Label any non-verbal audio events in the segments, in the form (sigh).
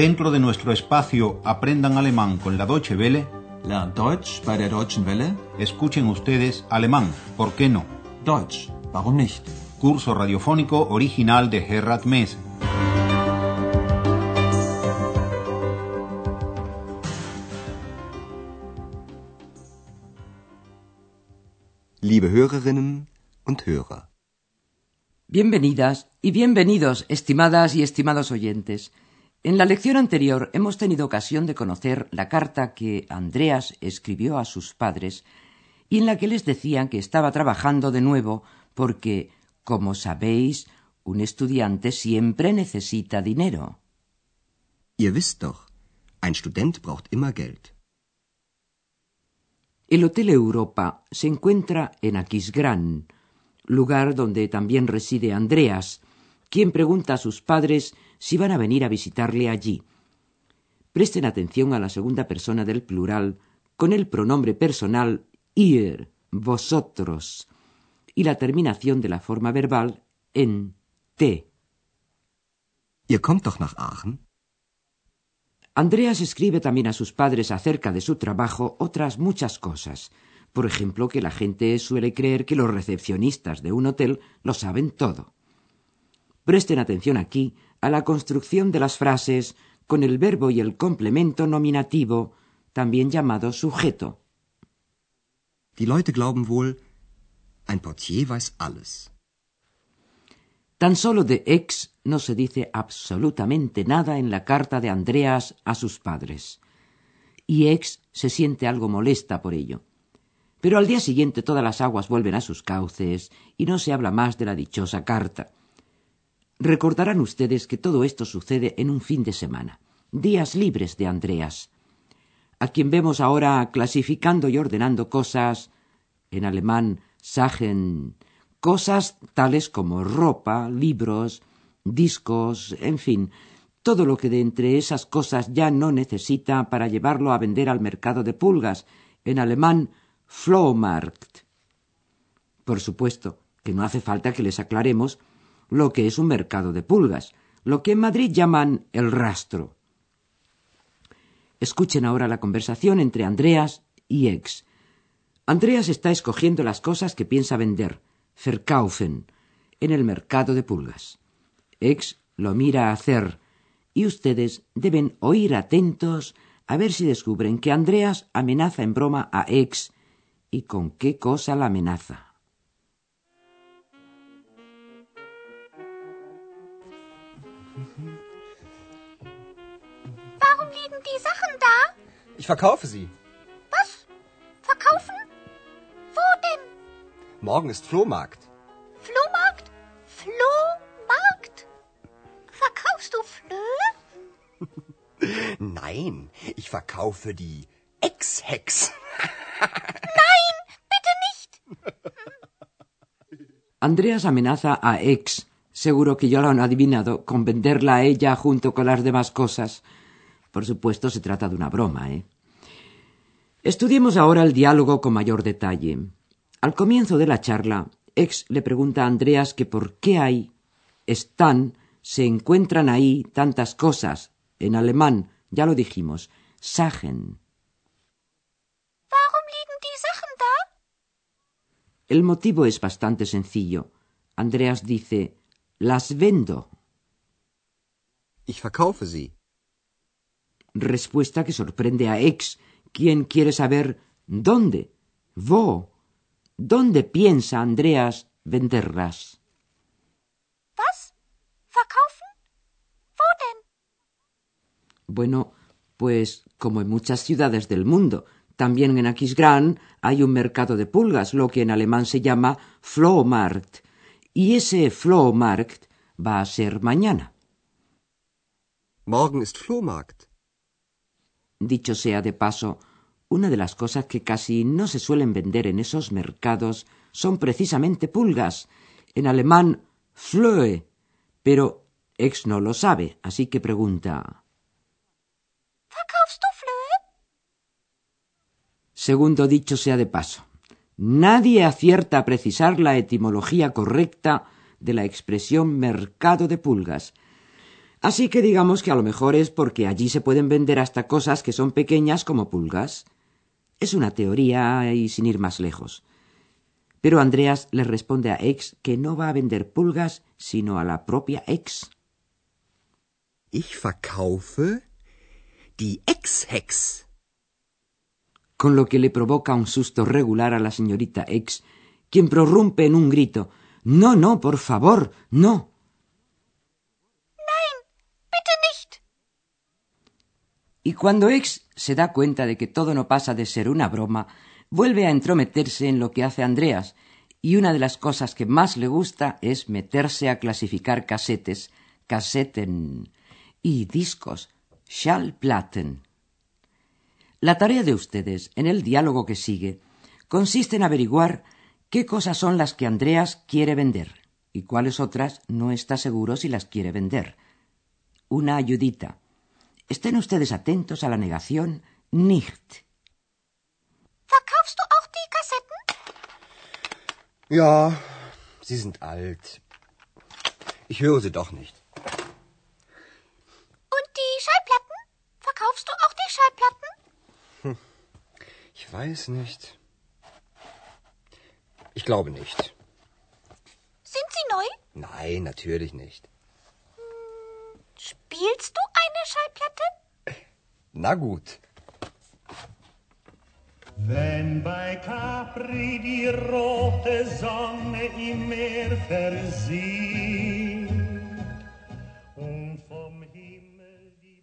Dentro de nuestro espacio Aprendan Alemán con la Deutsche Welle, Lernt Deutsch bei der Deutschen Welle? escuchen ustedes alemán, ¿por qué no? Deutsch, warum nicht? Curso radiofónico original de Gerhard Mess. Liebe Hörerinnen und Hörer. Bienvenidas y bienvenidos, estimadas y estimados oyentes. En la lección anterior hemos tenido ocasión de conocer la carta que Andreas escribió a sus padres y en la que les decían que estaba trabajando de nuevo porque, como sabéis, un estudiante siempre necesita dinero. Ihr wisst doch, ein Student braucht immer Geld. El Hotel Europa se encuentra en Aquisgrán, lugar donde también reside Andreas, quien pregunta a sus padres si van a venir a visitarle allí. Presten atención a la segunda persona del plural con el pronombre personal ihr, vosotros, y la terminación de la forma verbal en te. Ihr kommt doch nach Aachen? Andreas escribe también a sus padres acerca de su trabajo otras muchas cosas. Por ejemplo, que la gente suele creer que los recepcionistas de un hotel lo saben todo. Presten atención aquí a la construcción de las frases con el verbo y el complemento nominativo, también llamado sujeto. Die Leute glauben wohl, ein Portier weiß alles. Tan solo de ex no se dice absolutamente nada en la carta de Andreas a sus padres. Y ex se siente algo molesta por ello. Pero al día siguiente todas las aguas vuelven a sus cauces y no se habla más de la dichosa carta. Recordarán ustedes que todo esto sucede en un fin de semana, días libres de Andreas, a quien vemos ahora clasificando y ordenando cosas, en alemán Sachen, cosas tales como ropa, libros, discos, en fin, todo lo que de entre esas cosas ya no necesita para llevarlo a vender al mercado de pulgas, en alemán Flohmarkt. Por supuesto que no hace falta que les aclaremos lo que es un mercado de pulgas, lo que en Madrid llaman el rastro. Escuchen ahora la conversación entre Andreas y Ex. Andreas está escogiendo las cosas que piensa vender, verkaufen, en el mercado de pulgas. Ex lo mira hacer, y ustedes deben oír atentos a ver si descubren que Andreas amenaza en broma a Ex y con qué cosa la amenaza. Warum liegen die Sachen da? Ich verkaufe sie. Was? Verkaufen? Wo denn? Morgen ist Flohmarkt. Flohmarkt? Flohmarkt? Verkaufst du Flöhe? (laughs) Nein, ich verkaufe die Ex-Hex. Nein, bitte nicht. Andreas amenaza a Ex, seguro que ya lo han adivinado, con venderla a ella junto con las demás cosas. Por supuesto, se trata de una broma, ¿eh? Estudiemos ahora el diálogo con mayor detalle. Al comienzo de la charla, Ex le pregunta a Andreas que por qué hay, están, se encuentran ahí tantas cosas. En alemán, ya lo dijimos, Sachen. Warum liegen die Sachen da? El motivo es bastante sencillo. Andreas dice, las vendo. Ich verkaufe sie. Respuesta que sorprende a Ex, quien quiere saber dónde, wo, dónde piensa Andreas venderlas. Was? Verkaufen? Wo denn? Bueno, pues como en muchas ciudades del mundo, también en Aquisgrán hay un mercado de pulgas, lo que en alemán se llama Flohmarkt, y ese Flohmarkt va a ser mañana. Morgen ist Flohmarkt. Dicho sea de paso, una de las cosas que casi no se suelen vender en esos mercados son precisamente pulgas, en alemán Flöhe, pero ex no lo sabe, así que pregunta Verkaufst du Flöhe? Segundo dicho sea de paso, nadie acierta a precisar la etimología correcta de la expresión mercado de pulgas. Así que digamos que a lo mejor es porque allí se pueden vender hasta cosas que son pequeñas como pulgas. Es una teoría y sin ir más lejos. Pero Andreas le responde a Ex que no va a vender pulgas, sino a la propia Ex. Ich verkaufe die Ex-Hex. Con lo que le provoca un susto regular a la señorita Ex, quien prorrumpe en un grito. No, no, por favor, no. Nein, bitte nicht. Y cuando Ex se da cuenta de que todo no pasa de ser una broma, vuelve a entrometerse en lo que hace Andreas, y una de las cosas que más le gusta es meterse a clasificar casetes, caseten y discos, Schallplatten. La tarea de ustedes, en el diálogo que sigue, consiste en averiguar qué cosas son las que Andreas quiere vender y cuáles otras no está seguro si las quiere vender. Una ayudita. Estén ustedes atentos a la negación nicht. Verkaufst du auch die Kassetten? Ja, sie sind alt. Ich höre sie doch nicht. Und die Schallplatten? Verkaufst du auch die Schallplatten? Ich weiß nicht. Ich glaube nicht. Sind sie neu? Nein, natürlich nicht. Spielst du eine Schallplatte? Na gut. Wenn bei Capri die rote Sonne im Meer versieht und vom Himmel die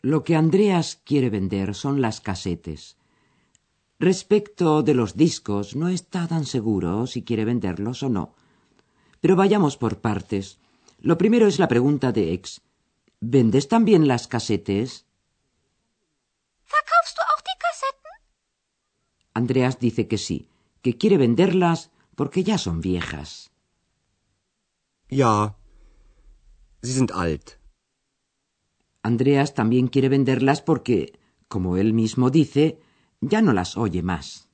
Lo que Andreas quiere vender son las casetes. Respecto de los discos, no está tan seguro si quiere venderlos o no. Pero vayamos por partes. Lo primero es la pregunta de Ex. ¿Vendes también las casetes? Verkaufst du auch die Kassetten? Andreas dice que sí, que quiere venderlas porque ya son viejas. Ja, sie sind alt. Andreas también quiere venderlas porque, como él mismo dice, ya no las oye más.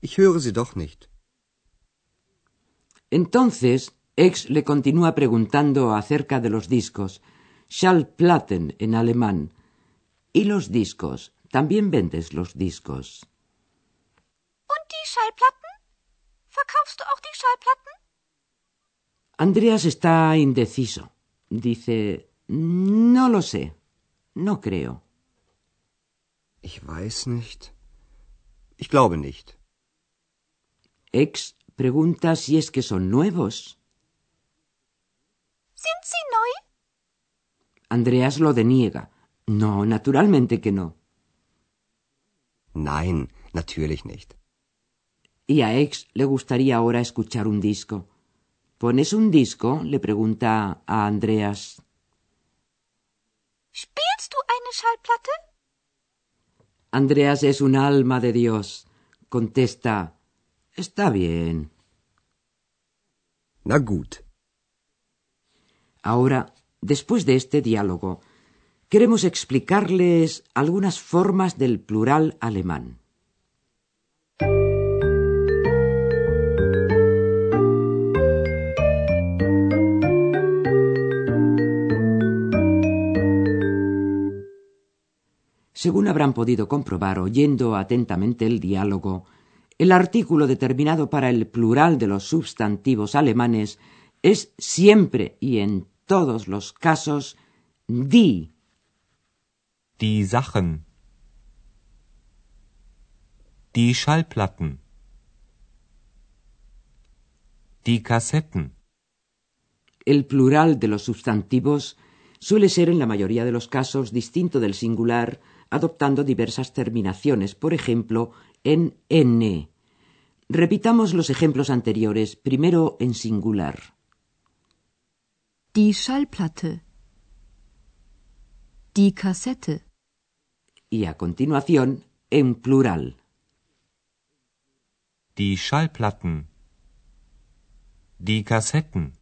Ich höre sie doch nicht. Entonces, Ex le continúa preguntando acerca de los discos, Schallplatten en alemán. ¿Y los discos? ¿También vendes los discos? Und die Schallplatten? Verkaufst du auch die Schallplatten? Andreas está indeciso. Dice, no lo sé, no creo. Ich weiß nicht. Ich glaube nicht. Ex pregunta si es que son nuevos. Sind sie neu? Andreas lo deniega. No, naturalmente que no. Nein, natürlich nicht. Y a Ex le gustaría ahora escuchar un disco. ¿Pones un disco? le pregunta a Andreas. Spielst du eine Schallplatte? Andreas es un alma de Dios. Contesta, está bien. Na gut. Ahora, después de este diálogo, queremos explicarles algunas formas del plural alemán. Según habrán podido comprobar oyendo atentamente el diálogo, el artículo determinado para el plural de los sustantivos alemanes es siempre y en todos los casos die. Die Sachen. Die Schallplatten. Die Kassetten. El plural de los sustantivos suele ser en la mayoría de los casos distinto del singular, adoptando diversas terminaciones, por ejemplo, en n. Repitamos los ejemplos anteriores, primero en singular. Die Schallplatte. Die Kassette. Y a continuación en plural. Die Schallplatten. Die Kassetten.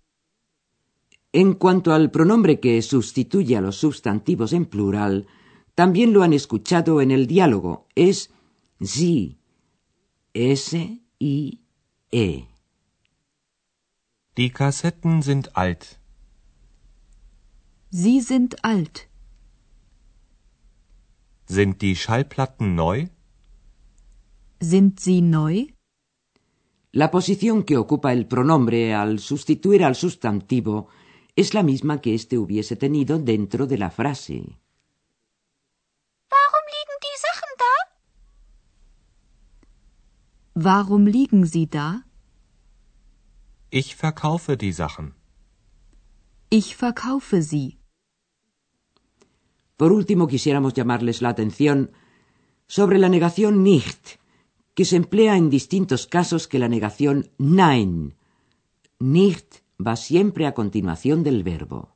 En cuanto al pronombre que sustituye a los sustantivos en plural, también lo han escuchado en el diálogo. Es sie. S-I-E. Die Kassetten sind alt. Sie sind alt. Sind die Schallplatten neu? Sind sie neu? La posición que ocupa el pronombre al sustituir al sustantivo es la misma que éste hubiese tenido dentro de la frase. Warum liegen sie da? Ich verkaufe die Sachen. Ich verkaufe sie. Por último, quisiéramos llamarles la atención sobre la negación nicht, que se emplea en distintos casos que la negación nein. Nicht va siempre a continuación del verbo.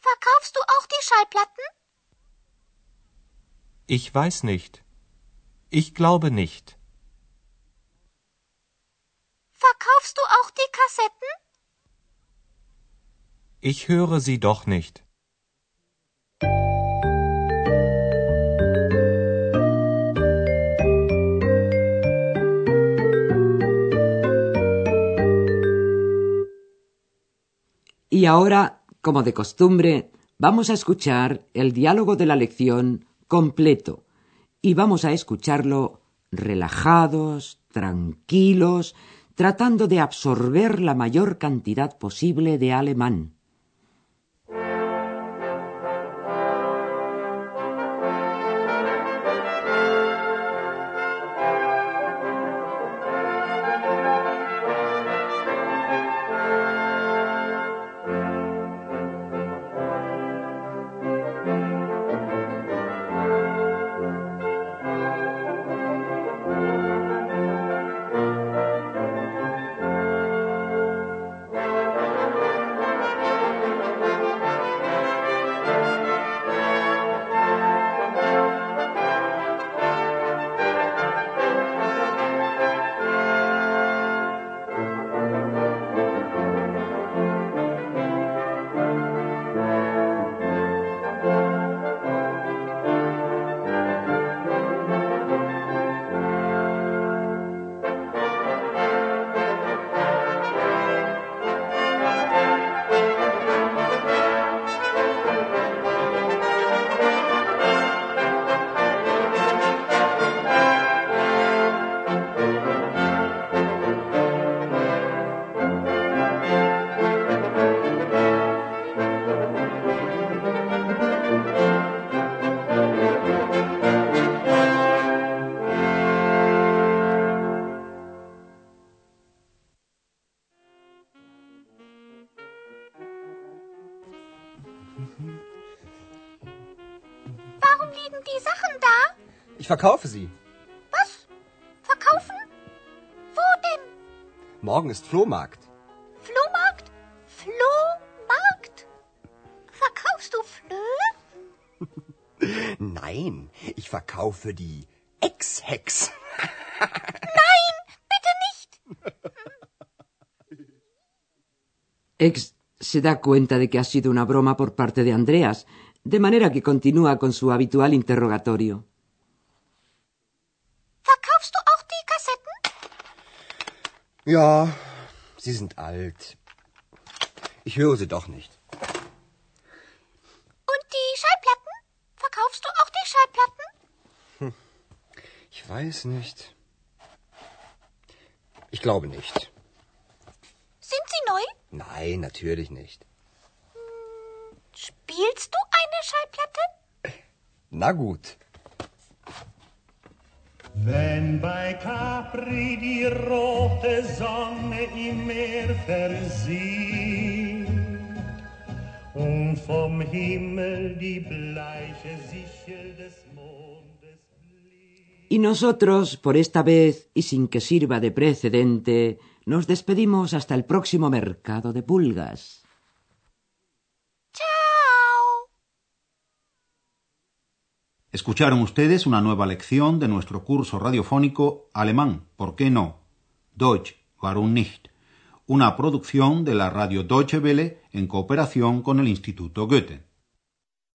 Verkaufst du auch die Schallplatten? Ich weiß nicht. Ich glaube nicht. Verkaufst du auch die Kassetten? Ich höre sie doch nicht. Y ahora, como de costumbre, vamos a escuchar el diálogo de la lección completo y vamos a escucharlo relajados, tranquilos, tratando de absorber la mayor cantidad posible de alemán. Warum liegen die Sachen da? Ich verkaufe sie. Was? Verkaufen? Wo denn? Morgen ist Flohmarkt. Flohmarkt? Flohmarkt? Verkaufst du Flöhe? (laughs) Nein, ich verkaufe die Ex-Hex. (laughs) Nein, bitte nicht. Ex se da cuenta de que ha sido una broma por parte de Andreas, de manera que continúa con su habitual interrogatorio. Verkaufst du auch die Kassetten? Ja, sie sind alt. Ich höre sie doch nicht. Und die Schallplatten? Verkaufst du auch die Schallplatten? Ich weiß nicht. Ich glaube nicht. Nein, natürlich nicht. Spielst du eine Schallplatte? Na gut. Wenn bei Capri die rote Sonne im Meer versieht und vom Himmel die bleiche Sichel des Mondes Y nosotros, por esta vez, y sin que sirva de precedente, nos despedimos hasta el próximo mercado de pulgas. Ciao. Escucharon ustedes una nueva lección de nuestro curso radiofónico Alemán, ¿por qué no? Deutsch, warum nicht? Una producción de la radio Deutsche Welle en cooperación con el Instituto Goethe.